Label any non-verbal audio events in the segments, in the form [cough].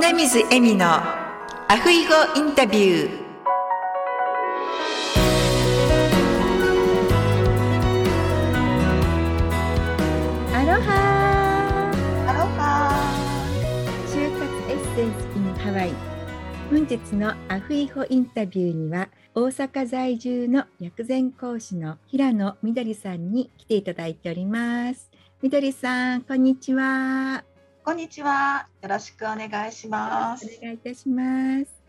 米水恵美のアフイゴインタビュー。アロハアロハ就活エッセンス in ハワイ。本日のアフイホインタビューには大阪在住の薬膳講師の平野みどりさんに来ていただいております。みどりさんこんにちはこんにちは。よろしくお願いします。お願いいたします。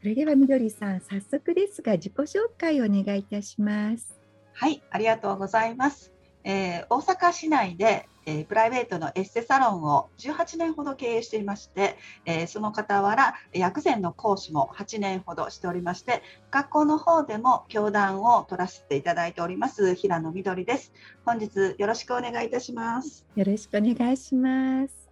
それではみどりさん早速ですが自己紹介をお願いいたします。はいありがとうございます、えー大阪市内で、えープライベートのエッセサロンを18年ほど経営していまして、えーその傍ら薬膳の講師も8年ほどしておりまして学校の方でも教壇を取らせていただいております平野みどりです本日よろしくお願いいたしますよろしくお願いします。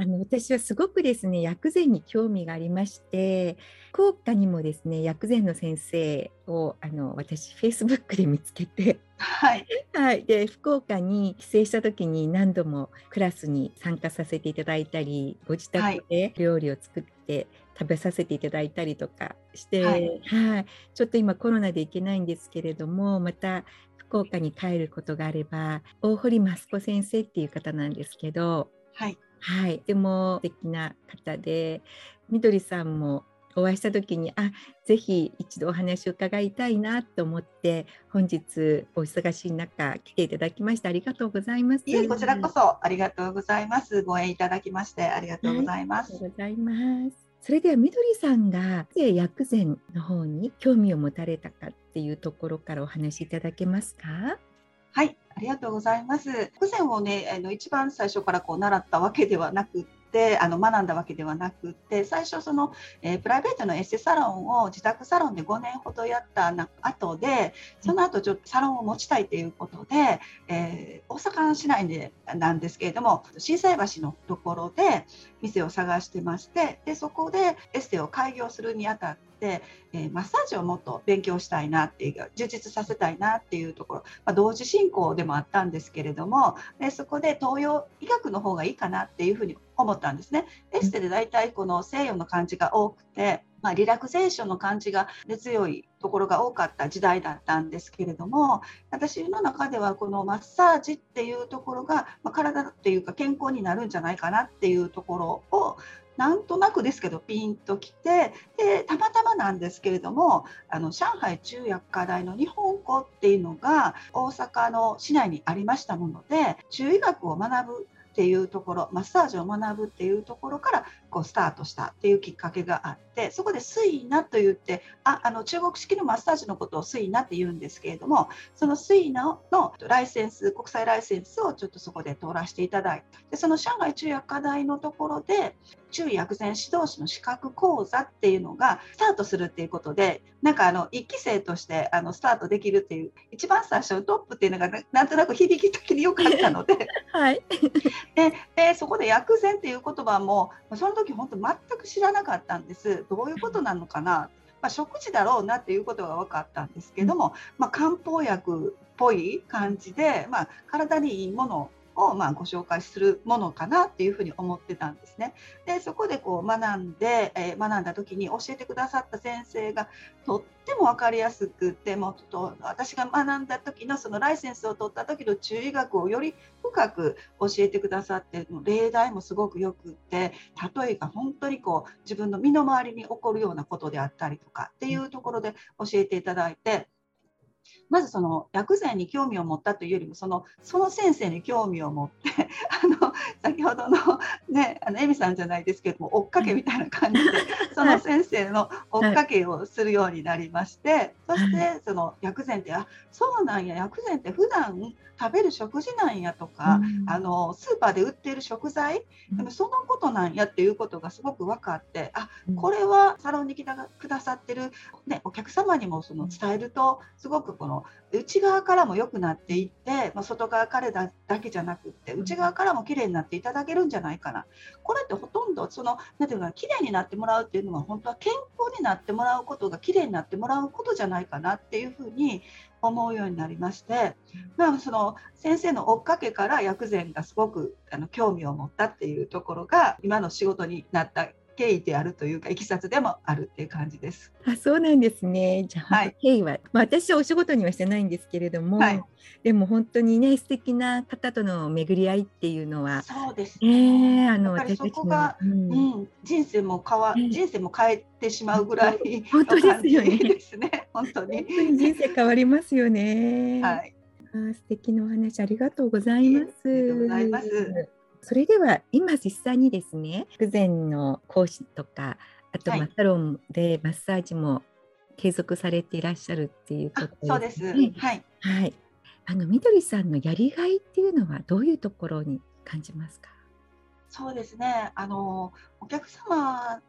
あの私はすごくですね薬膳に興味がありまして福岡にもですね薬膳の先生をあの私フェイスブックで見つけて、はい。[laughs] はい、で福岡に帰省した時に何度もクラスに参加させていただいたりご自宅で料理を作って食べさせていただいたりとかして、ははいい。ちょっと今コロナで行けないんですけれどもまた福岡に帰ることがあれば大堀益子先生っていう方なんですけど、はいはい、とても素敵な方でみどりさんもお会いした時にあぜひ一度お話を伺いたいなと思って本日お忙しい中来ていただきましてありがとうございます。いえこちらこそありがとうございますご縁いただきましてありがとうございます、ありがとうございます。それではみどりさんが薬膳の方に興味を持たれたかっていうところからお話しいただけますか？はい、ありがとうございます。薬膳をね、あの一番最初からこう習ったわけではなくって、あの学んだわけではなくって、最初その、えープライベートのエステサロンを自宅サロンで5年ほどやった後で、その後ちょっとサロンを持ちたいということで、えー大阪市内でなんですけれども、心斎橋のところで店を探してまして、でそこでエステを開業するにあたって、えーマッサージをもっと勉強したいなっていう充実させたいなっていうところ、まあ、同時進行でもあったんですけれどもでそこで東洋医学の方がいいかなっていうふうに思ったんですね。エステで大体この西洋の感じが多くて、まあ、リラクゼーションの感じが根強いところが多かった時代だったんですけれども私の中ではこのマッサージっていうところが、まあ、体っていうか健康になるんじゃないかなっていうところをなんとなくですけどピンときてでたまたまなんですけれどもあの上海中薬科大の日本語っていうのが大阪の市内にありましたもので中医学を学ぶっていうところマッサージを学ぶっていうところからこうスタートしたっていうきっかけがあってそこでスイナと言ってああの中国式のマッサージのことをスイナって言うんですけれどもそのスイナのライセンス国際ライセンスをちょっとそこで通らせていただいてその上海中薬科大のところで中医薬膳指導士の資格講座っていうのがスタートするっていうことでなんかあの1期生としてあのスタートできるっていう一番最初のトップっていうのがななんとなく響き的に良かったので。[laughs] はい。ででそこで薬膳っていう言葉もその時本当全く知らなかったんです。どういうことなのかな、まあ、食事だろうなっていうことが分かったんですけども、まあ、漢方薬っぽい感じで、まあ、体にいいものをまあご紹介するものかなっていうふうに思ってたんですね。でそこでこう学んで、えー学んだ時に教えてくださった先生がとっても分かりやすくてもっと私が学んだ時のそのライセンスを取った時の中医学をより深く教えてくださって例題もすごくよくって例えが本当にこう自分の身の回りに起こるようなことであったりとかっていうところで教えていただいて。まずその薬膳に興味を持ったというよりもそのその先生に興味を持って [laughs] あの先ほどのねあのエミさんじゃないですけども追っかけみたいな感じで [laughs] その先生の追っかけをするようになりまして、そしてその薬膳ってあそうなんや薬膳って普段食べる食事なんやとか、あのスーパーで売っている食材、うん。でもそのことなんやっていうことがすごく分かってあうん。これはサロンに来てくださってる、ね、お客様にもその伝えるとすごくこの内側からも良くなっていって、まあ、外側からだだけじゃなくって内側からも綺麗になっていただけるんじゃないかな。これってほとんどそのなんていうか綺麗になってもらうっていうのは本当は健康になってもらうことが綺麗になってもらうことじゃないかなっていうふうに思うようになりまして、まあ、その先生の追っかけから薬膳がすごくあの興味を持ったっていうところが今の仕事になった経緯であるというかいきさつでもあるっていう感じです。あそうなんですね。じゃあ、はい、経緯は、まあ、私はお仕事にはしてないんですけれども、はい、でも本当にね素敵な方との巡り合いっていうのはそうです、ね。えー、あの私そこが、うん、うん、人生も変わ、人生も変えてしまうぐらい [laughs] 本当ですよね。[laughs] ですね本当に人生変わりますよね。[laughs] はい。あ素敵なお話ありがとうございます。ありがとうございます。それでは今実際にですね薬膳の講師とかあとまサロンでマッサージも継続されていらっしゃるっていうことですね。そうです。はい。はい。あのみどりさんのやりがいっていうのはどういうところに感じますか？そうですね。あのお客様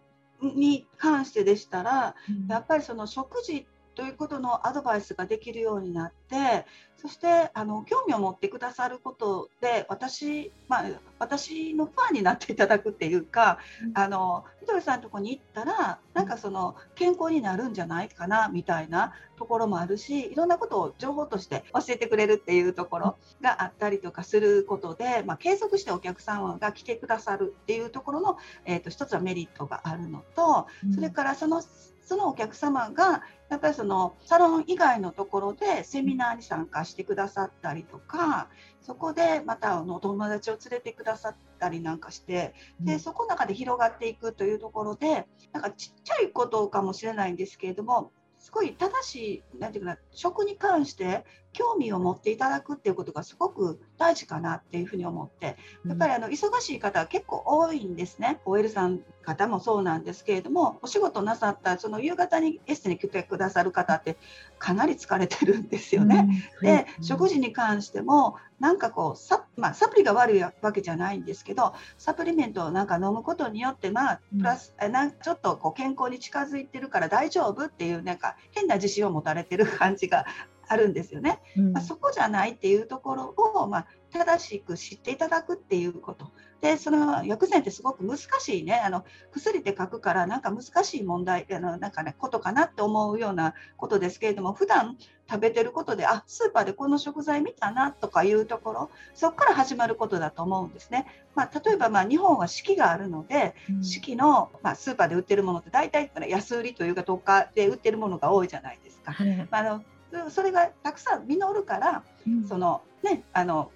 に関してでしたら、うん、やっぱりその食事ということのアドバイスができるようになってそしてあの興味を持ってくださることで私,、まあ、私のファンになっていただくっていうか、うん、あのみどりさんのとこに行ったらなんかその健康になるんじゃないかなみたいなところもあるしいろんなことを情報として教えてくれるっていうところがあったりとかすることで、まあ、継続してお客様が来てくださるっていうところの、えーと、と一つはメリットがあるのと、それからそのそのお客様がやっぱりそのサロン以外のところでセミナーに参加してくださったりとかそこでまたあのお友達を連れてくださったりなんかしてでそこの中で広がっていくというところでなんかちっちゃいことかもしれないんですけれどもすごい正しい何て言うかな食に関して興味を持っていただくっていうことがすごく大事かなっていうふうに思ってやっぱりあの忙しい方は結構多いんですね。OL さん方もそうなんですけれどもお仕事なさったその夕方にエステに来てくださる方ってかなり疲れてるんですよね。うん、で食事に関してもなんかこうサ,、まあ、サプリが悪いわけじゃないんですけどサプリメントをなんか飲むことによってまあプラス、うん、なちょっとこう健康に近づいてるから大丈夫っていうなんか変な自信を持たれてる感じがあるんですよね。うん、まあ、そこじゃないっていうところを、まあ、正しく知っていただくっていうこと。でその薬膳ってすごく難しいねあの薬って書くからなんか難しい問題あのなんかねことかなって思うようなことですけれども普段食べてることであスーパーでこの食材見たなとかいうところそこから始まることだと思うんですね。まあ、例えばまあ日本は四季があるので、うん、四季の、まあ、スーパーで売ってるものって大体安売りというかどっかで売ってるものが多いじゃないですか。まあ、あのそれがたくさん実るから、うん、そのねあの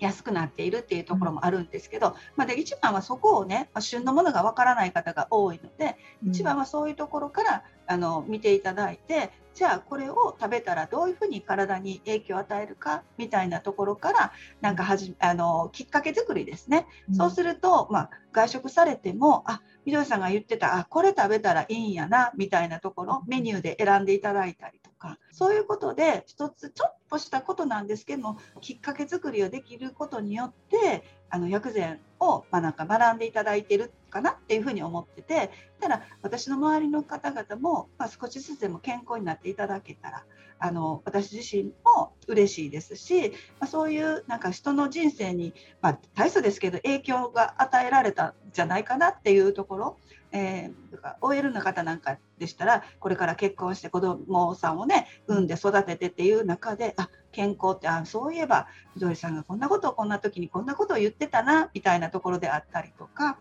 安くなっているっていうところもあるんですけど、うん、まあ、で一番はそこをね、まあ、旬のものがわからない方が多いので、一番はそういうところからあの見ていただいてじゃあこれを食べたらどういうふうに体に影響を与えるかみたいなところからなんかはじあのきっかけ作りですね、うん、そうすると、まあ、外食されてもあみどりさんが言ってたあこれ食べたらいいんやなみたいなところメニューで選んでいただいたりとかそういうことで一つちょっとしたことなんですけどもきっかけ作りをできることによってあの薬膳を、まあ、なんか学んでいただいてるかなっていうふうに思っててただ私の周りの方々も、まあ、少しずつでも健康になっていただけたらあの私自身も嬉しいですし、まあ、そういうなんか人の人生に、まあ、大層ですけど影響が与えられたんじゃないかなっていうところえー、OL の方なんかでしたらこれから結婚して子供さんをね産んで育ててっていう中であ健康ってあそういえばみどりさんがこんなことをこんな時にこんなことを言ってたなみたいなところであったりとか。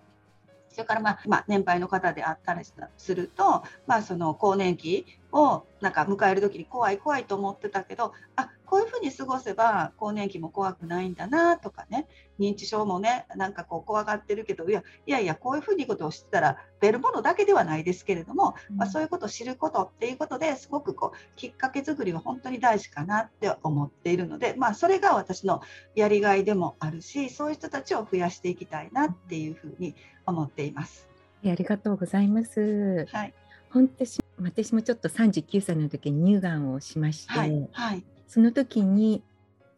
それからまあ、まあ、年配の方であったりすると、まあ、その更年期をなんか迎える時に怖い怖いと思ってたけどあこういうふうに過ごせば更年期も怖くないんだなとかね認知症もねなんかこう怖がってるけどいやいやいやこういうふうにことを知ったらベルものだけではないですけれども、うん、まあ、そういうことを知ることっていうことですごくこうきっかけ作りは本当に大事かなって思っているので、まあ、それが私のやりがいでもあるしそういう人たちを増やしていきたいなっていうふうに思っています。ありがとうございます。はい、本当私もちょっと39歳の時に乳がんをしまして、はいはい、その時に、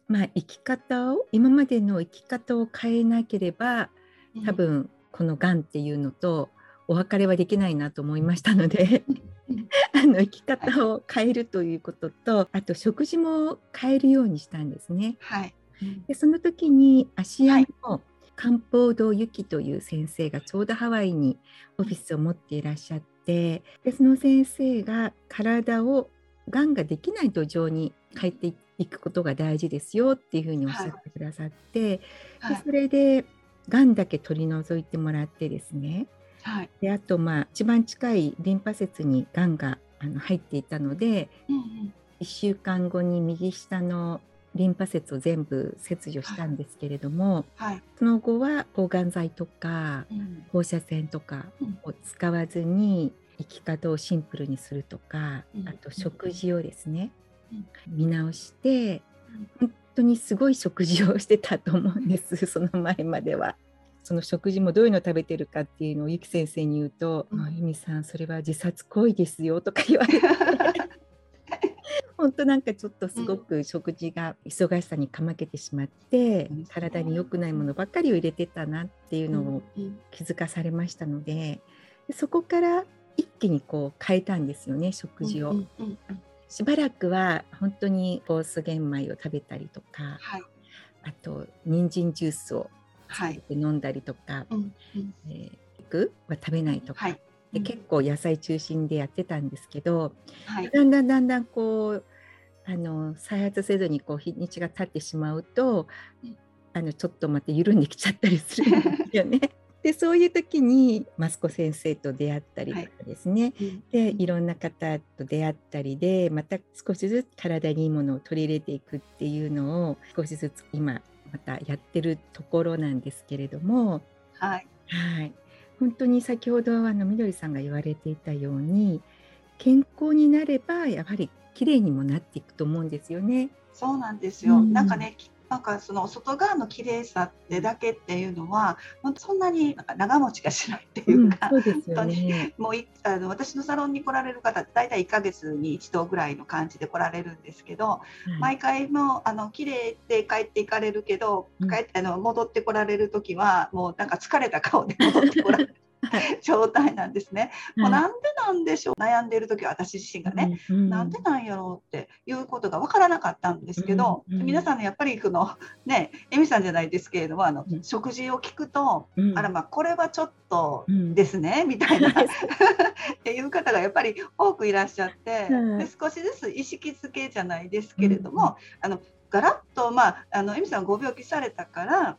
まあ、生き方を今までの生き方を変えなければ多分このがんっていうのとお別れはできないなと思いましたので [laughs] あの生き方を変えるということとあと食事も変えるようにしたんですね。はい、でその時に芦屋の漢方堂ゆきという先生がちょうどハワイにオフィスを持っていらっしゃってでその先生が体をがんができない土壌に変えていくことが大事ですよっていうふうにおっしゃってくださって、はい、でそれでがんだけ取り除いてもらってですね、はい、であとまあ一番近いリンパ節にがんがあの入っていたので、うんうん、1週間後に右下のリンパ節を全部切除したんですけれども、はい。はい、その後は抗がん剤とか、うん、放射線とかを使わずに生き方をシンプルにするとか、うん、あと食事をですね、うん、見直して本当にすごい食事をしてたと思うんです [laughs] その前までは。その食事もどういうのを食べてるかっていうのをゆき先生に言うと「うん、由美さんそれは自殺行為ですよ」とか言われて。本当なんかちょっとすごく食事が忙しさにかまけてしまって、うん、体に良くないものばっかりを入れてたなっていうのを気づかされましたのでそこから一気にこう変えたんですよね食事を。しばらくは本当にコース玄米を食べたりとか、はい、あと人参ジュースを飲んだりとか、はいえー、肉は食べないとか、はい、で結構野菜中心でやってたんですけど、はい、だんだんだんだんこうあの再発せずにこう日にちが経ってしまうとあのちょっとまた緩んできちゃったりするんですよね。でそういう時にマスコ先生と出会ったりとかですね、はい、でいろんな方と出会ったりでまた少しずつ体にいいものを取り入れていくっていうのを少しずつ今またやってるところなんですけれども、はい、はい、本当に先ほどあのみどりさんが言われていたように健康になればやはり綺麗にもなっていくと思うんですよね。そうなんですよ、うん、なんかねなんかその外側の綺麗さってだけっていうのはそんなになんか長持ちがしないっていうか、うん、そうですよね、もうあの私のサロンに来られる方って大体1ヶ月に1度ぐらいの感じで来られるんですけど、うん、毎回もあの綺麗で帰っていかれるけど、帰ってあの戻ってこられる時はもうなんか疲れた顔で戻ってこられる。[laughs] 状態なんですね。もうなんでなんでしょう。悩んでいる時は私自身がね、うんうん、なんでなんやろうっていうことが分からなかったんですけど、うんうん、皆さんのやっぱりこの [laughs] ねエミさんじゃないですけれどもあの、うん、食事を聞くと、うん、あらまあこれはちょっとですね、みたいなっていう方がやっぱり多くいらっしゃって、で少しずつ意識づけじゃないですけれども、あのガラッとまああのエミさんご病気されたから、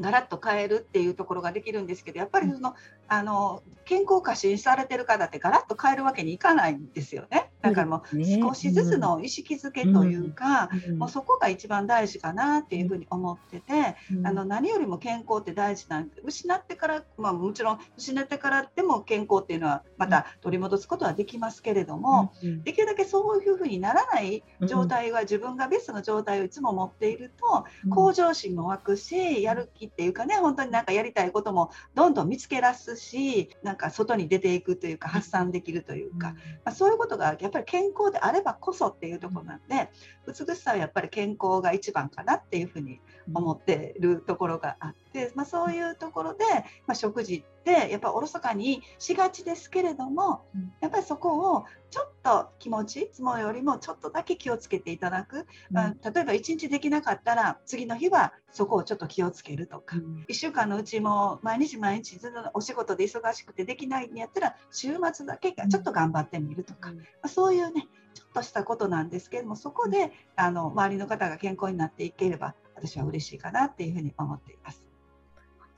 ガラッと変えるっていうところができるんですけどやっぱりその、あの健康過信されてる方ってガラッと変えるわけにいかないんですよね。だからもう少しずつの意識づけというか、もうそこが一番大事かなっていうふうに思ってて、あの何よりも健康って大事なんで失ってから、まあ、もちろん失ってからでも健康っていうのはまた取り戻すことはできますけれども、できるだけそういうふうにならない状態は自分がベストの状態をいつも持っていると向上心も湧くしやる気っていうかね本当になんかやりたいこともどんどん見つけ出すしなんか外に出ていくというか発散できるというか、まあ、そういうことがやっぱりぱり健康であればこそっていうとこなんで美しさはやっぱり健康が一番かなっていうふうに思ってるところがあって、まあ、そういうところで、まあ、食事ってやっぱおろそかにしがちですけれどもやっぱりそこをちょっと気持ちいつもよりもちょっとだけ気をつけていただく、まあ、例えば1日できなかったら次の日はそこをちょっと気をつけるとか、うん、1週間のうちも毎日毎日ずっとお仕事で忙しくてできないんやったら週末だけちょっと頑張ってみるとか、まあ、そういうねちょっとしたことなんですけれどもそこであの周りの方が健康になっていければ私は嬉しいかなっていうふうに思っています。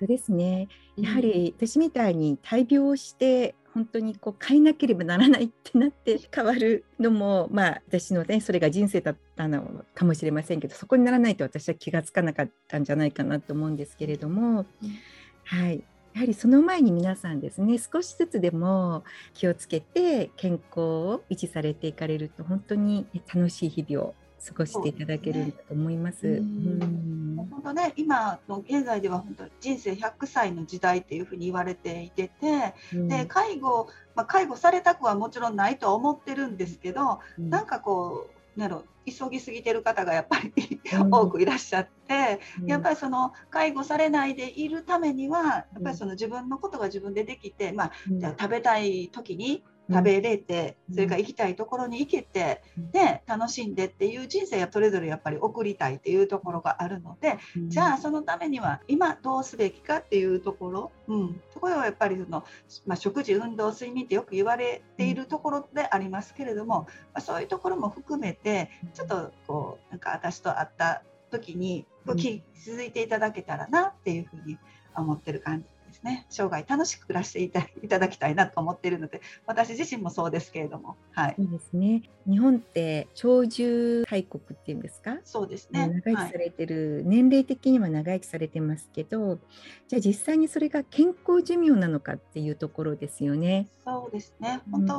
本当ですね。やはり私みたいに大病をして本当にこう変えなければならないってなって変わるのもまあ私のねそれが人生だったのかもしれませんけどそこにならないと私は気が付かなかったんじゃないかなと思うんですけれども、うん、はい。やはりその前に皆さんですね少しずつでも気をつけて健康を維持されていかれると本当に楽しい日々を過ごしていただけると思います。本当ね、今の現在では本当人生100歳の時代っていうふうに言われていてて、うん、で介護、まあ、介護されたくはもちろんないとは思ってるんですけど、うん、なんかこうなる急ぎすぎてる方がやっぱり多くいらっしゃって、うん、やっぱりその介護されないでいるためにはやっぱりその自分のことが自分でできて、まあ、じゃあ食べたい時に食べれて、うん。それから行きたいところに行けて、うん。で楽しんでっていう人生がそれぞれやっぱり送りたいっていうところがあるので、じゃあそのためには今どうすべきかっていうところ、うん、そこはやっぱりその、まあ、食事運動睡眠ってよく言われているところでありますけれども、まあ、そういうところも含めてちょっとこうなんか私と会った時に気づいていただけたらなっていうふうに思ってる感じですね生涯楽しく暮らしていたいただきたいなと思っているので私自身もそうですけれどもはい。そうですね。日本って長寿大国っていうんですか？そうですね。長生きされてる、年齢的には長生きされてますけどじゃあ実際にそれが健康寿命なのかっていうところですよね。そうですね。本当、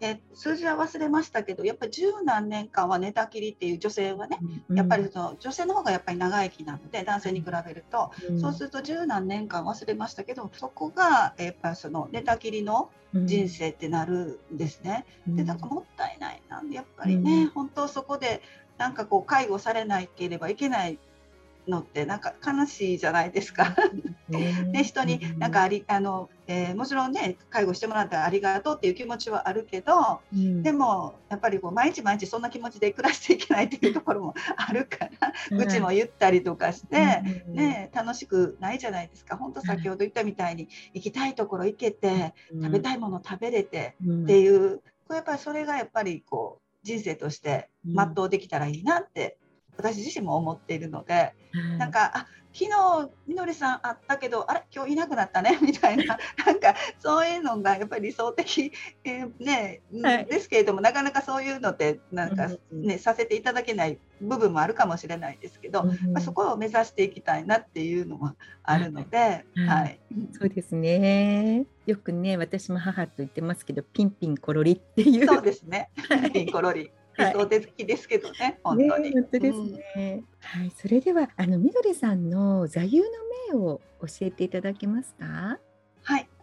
え数字は忘れましたけどやっぱり十何年間は寝たきりっていう女性はねうんやっぱりその女性の方がやっぱり長生きなので男性に比べると、うん。そうすると十何年間忘れましたけどそこがやっぱりその寝たきりの人生ってなるんですね。うん。でなんかもったいないな。やっぱりね、うん。本当そこでなんかこう介護されなければいけないのってなんか悲しいじゃないですか。[laughs] ね。ね、人になんかありあの、えーもちろんね介護してもらったらありがとうっていう気持ちはあるけどうん。でもやっぱりこう毎日毎日そんな気持ちで暮らしていけないっていうところもあるから、うちも言ったりとかして。うんね、楽しくないじゃないですか。本当先ほど言ったみたいに行きたいところ行けて食べたいもの食べれてうん。っていうこれやっぱりそれがやっぱりこう人生としてうん。全うできたらいいなって私自身も思っているのではいなんかあ昨日みのりさん会ったけどあれ？今日いなくなったね？[laughs] みたいな。なんかそういうのがやっぱり理想的、えーねはい。ですけれどもなかなかそういうのってなんか、うんね、させていただけない部分もあるかもしれないですけど、うんまあ、そこを目指していきたいなっていうのはあるので、うん。はい、そうですね。よくね、私も母と言ってますけど、ピンピンコロリっていう。そうですね。[laughs] ピンコロリ。理想的ですけどね、本当に。ね、本当ですね。はい、それでは、あのみどりさんの座右の銘を教えていただけますか？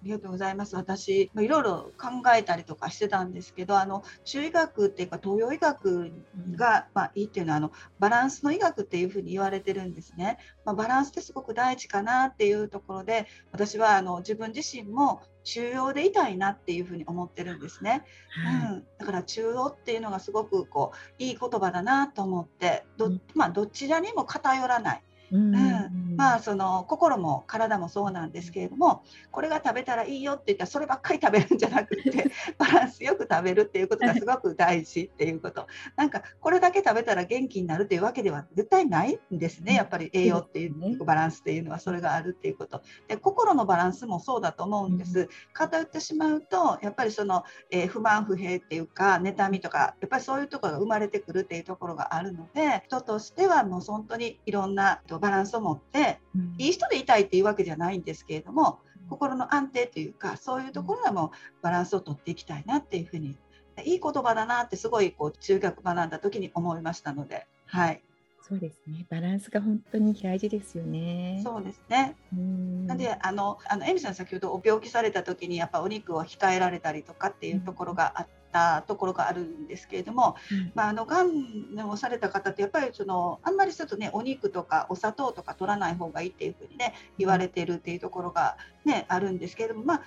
りがとうございます。私、まあいろいろ考えたりとかしてたんですけど、あの中医学っていうか東洋医学が、まあ、いいっていうのはあのバランスの医学っていうふうに言われてるんですね。まあ、バランスってすごく大事かなっていうところで、私はあの自分自身も中央でいたいなっていうふうに思ってるんですね。はいうん、だから中央っていうのがすごくこういい言葉だなと思って、どうんまあどちらにも偏らない。うんうんまあその心も体もそうなんですけれどもこれが食べたらいいよって言ったらそればっかり食べるんじゃなくて [laughs] バランスよく食べるっていうことがすごく大事っていうこと。なんかこれだけ食べたら元気になるっていうわけでは絶対ないんですねやっぱり栄養っていうバランスっていうのはそれがあるっていうこと。で心のバランスもそうだと思うんです。偏ってしまうとやっぱりその、えー不満不平っていうか妬みとかやっぱりそういうところが生まれてくるっていうところがあるので人としてはもう本当にいろんなバランスを持ってうんいい人でいたいっていうわけじゃないんですけれども心の安定というかそういうところはもうバランスをとっていきたいなっていうふうにいい言葉だなってすごいこう中学学んだ時に思いましたので、はい、そうですね。バランスが本当に大事ですよね。そうですね。うんなんであのあのエミさん先ほどお病気された時にやっぱお肉を控えられたりとかっていうところがあったところがあるんですけれども、うん。まあ、あのがんをされた方ってやっぱりそのあんまりちょっとねお肉とかお砂糖とか取らない方がいいっていうふうにね言われてるっていうところがねあるんですけれども、まあ、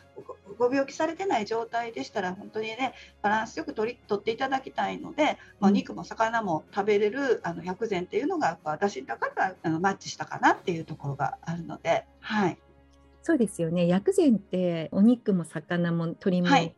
ごご病気されてない状態でしたら本当にねバランスよく取り取っていただきたいので、まあ、うん。肉も魚も食べれるあの薬膳っていうのが私だからあのマッチしたかなっていうところがあるので、はい、そうですよね。薬膳ってお肉も魚も鶏も、はい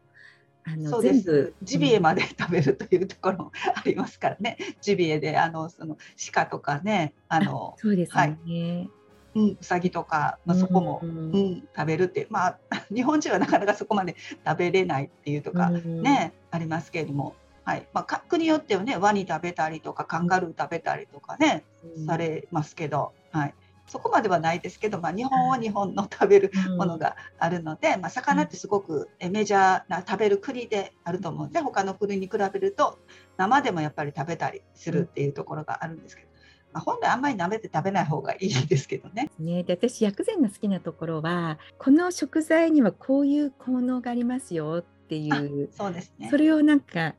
あのそうです。全部ジビエまで食べるというところも [laughs] ありますからね。ジビエであのその鹿とかねあのそうですよね。うん、うさぎとか、まあ、そこも、ううんん。食べるってまあ [laughs] 日本人はなかなかそこまで [laughs] 食べれないっていうとか、うん。ねありますけれども、はい。まあ、か国によってはねワニ食べたりとかカンガルー食べたりとかね、うん。されますけど、はい、そこまではないですけど、まあ、日本は日本の食べるものがあるので、まあ、魚ってすごくえメジャーな食べる国であると思うので他の国に比べると生でもやっぱり食べたりするっていうところがあるんですけど、まあ、本来あんまり舐めて食べない方がいいんですけどね。ね、で私薬膳の好きなところはこの食材にはこういう効能がありますよっていうそうですね。それをなんか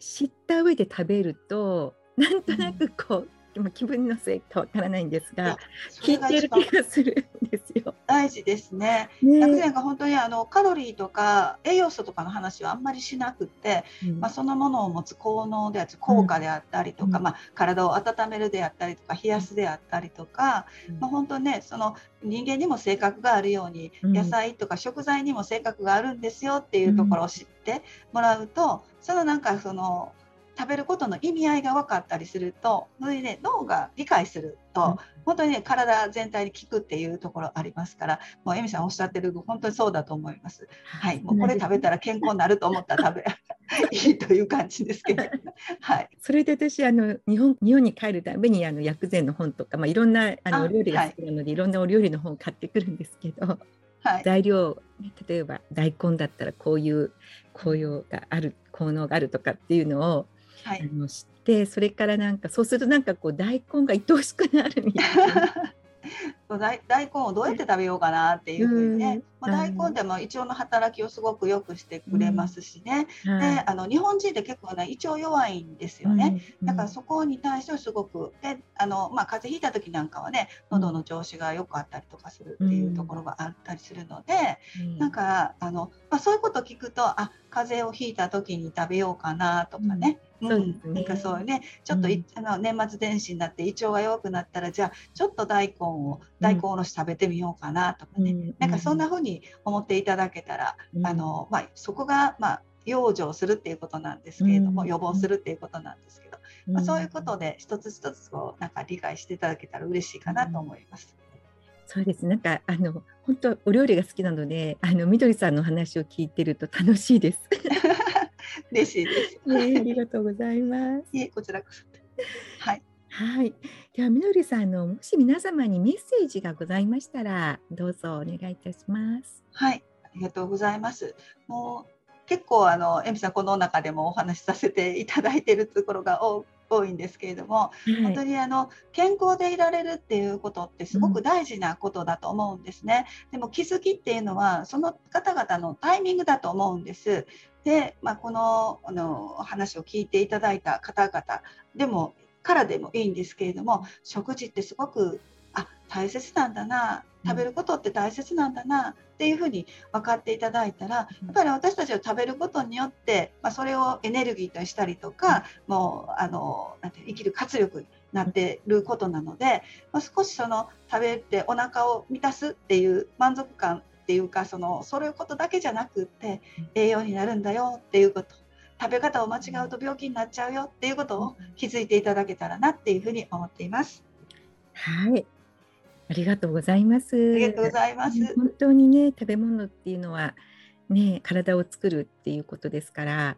知った上で食べるとなんとなくこうまあ気分のせいかわからないんですが聞いてる気がするんですよ。大事ですね。ね薬膳が本当にあのカロリーとか栄養素とかの話はあんまりしなくって、うん。まあ、そのものを持つ効能であったり効果であったりとか、うん。まあ、体を温めるであったりとか冷やすであったりとか、うん。まあ、本当ねその人間にも性格があるように、うん。野菜とか食材にも性格があるんですよっていうところを知ってもらうと、そのなんかその食べることの意味合いが分かったりするとそれで、ね、脳が理解すると、うん。本当にね体全体に効くっていうところありますからもうエミさんおっしゃってる本当にそうだと思います。はい、もうこれ食べたら健康になると思ったら食べ [laughs] いいという感じですけど、はい、それで私あの日本日本に帰るたびにあの薬膳の本とか、まあ、いろんなあのあお料理が好きなので、い、ろんなお料理の本を買ってくるんですけどはい、材料ね例えば大根だったらこういう効用がある効能があるとかっていうのをあはい、の知ってそれからなんかそうするとなんかこう大根が愛おしくなるみたいな。[laughs] 大大根をどうやって食べようかなっていうふうにね、うん。まあ、大根ってまあ胃腸の働きをすごく良くしてくれますしね、はい。であの日本人って結構ね胃腸弱いんですよね。だからそこに対してはすごくであの、まあ、風邪ひいた時なんかはね喉の調子が良かったりとかするっていうところがあったりするので、うん。なんかあの、まあ、そういうことを聞くとあ風邪をひいた時に食べようかなとかね、うんそうですね。なんかそうね。ちょっとい、あの年末年始になって胃腸が弱くなったらじゃあちょっと大根を大根おろし食べてみようかなとかね、うん。なんかそんな風に思っていただけたら、うん。あのまあ、そこが、まあ、養生するっていうことなんですけれども、うん。予防するっていうことなんですけど、うん。まあ、そういうことで一つ一つこうなんか理解していただけたら嬉しいかなと思います。そうです。なんかあの本当お料理が好きなのであのみどりさんの話を聞いてると楽しいです。[laughs] [laughs] 嬉しいです。ねありがとうございます。いえこちらこそ。はい。はい。ではみどりさんのもし皆様にメッセージがございましたらどうぞお願いいたします。はい、ありがとうございます。もう結構あのエミさんこの中でもお話しさせていただいているところが多多いんですけれども、本当にあの健康でいられるっていうことってすごく大事なことだと思うんですね。でも気づきっていうのはその方々のタイミングだと思うんです。で、まあ、このあの話を聞いていただいた方々でもからでもいいんですけれども食事ってすごくあ大切なんだな食べることって大切なんだなっていうふうに分かっていただいたらやっぱり私たちを食べることによって、まあ、それをエネルギーとしたりとか、もうあのなんて生きる活力になっていることなので、まあ、少しその食べてお腹を満たすっていう満足感っていうかそのそういうことだけじゃなくって栄養になるんだよっていうこと食べ方を間違うと病気になっちゃうよっていうことを気づいていただけたらなっていうふうに思っています。はい。ありがとうございます。ありがとうございます。本当にね食べ物っていうのはね体を作るっていうことですから、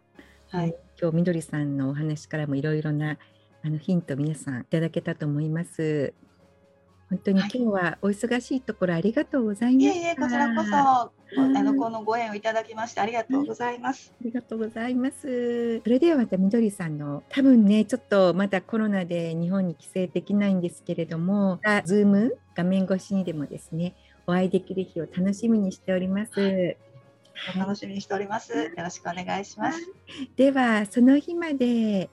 はい、今日みどりさんのお話からもいろいろなあのヒント皆さんいただけたと思います。本当にはい今日はお忙しいところありがとうございました。いえいえこちらこそあのこのご縁をいただきましてありがとうございます。ありがとうございます。それではまたみどりさんの多分ねちょっとまだコロナで日本に帰省できないんですけれども、ズーム画面越しにでもですねお会いできる日を楽しみにしております。楽しみにしております。よろしくお願いします。ではその日まで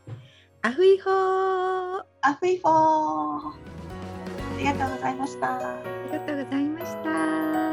アフイホーアフイフォーありがとうございました。ありがとうございました。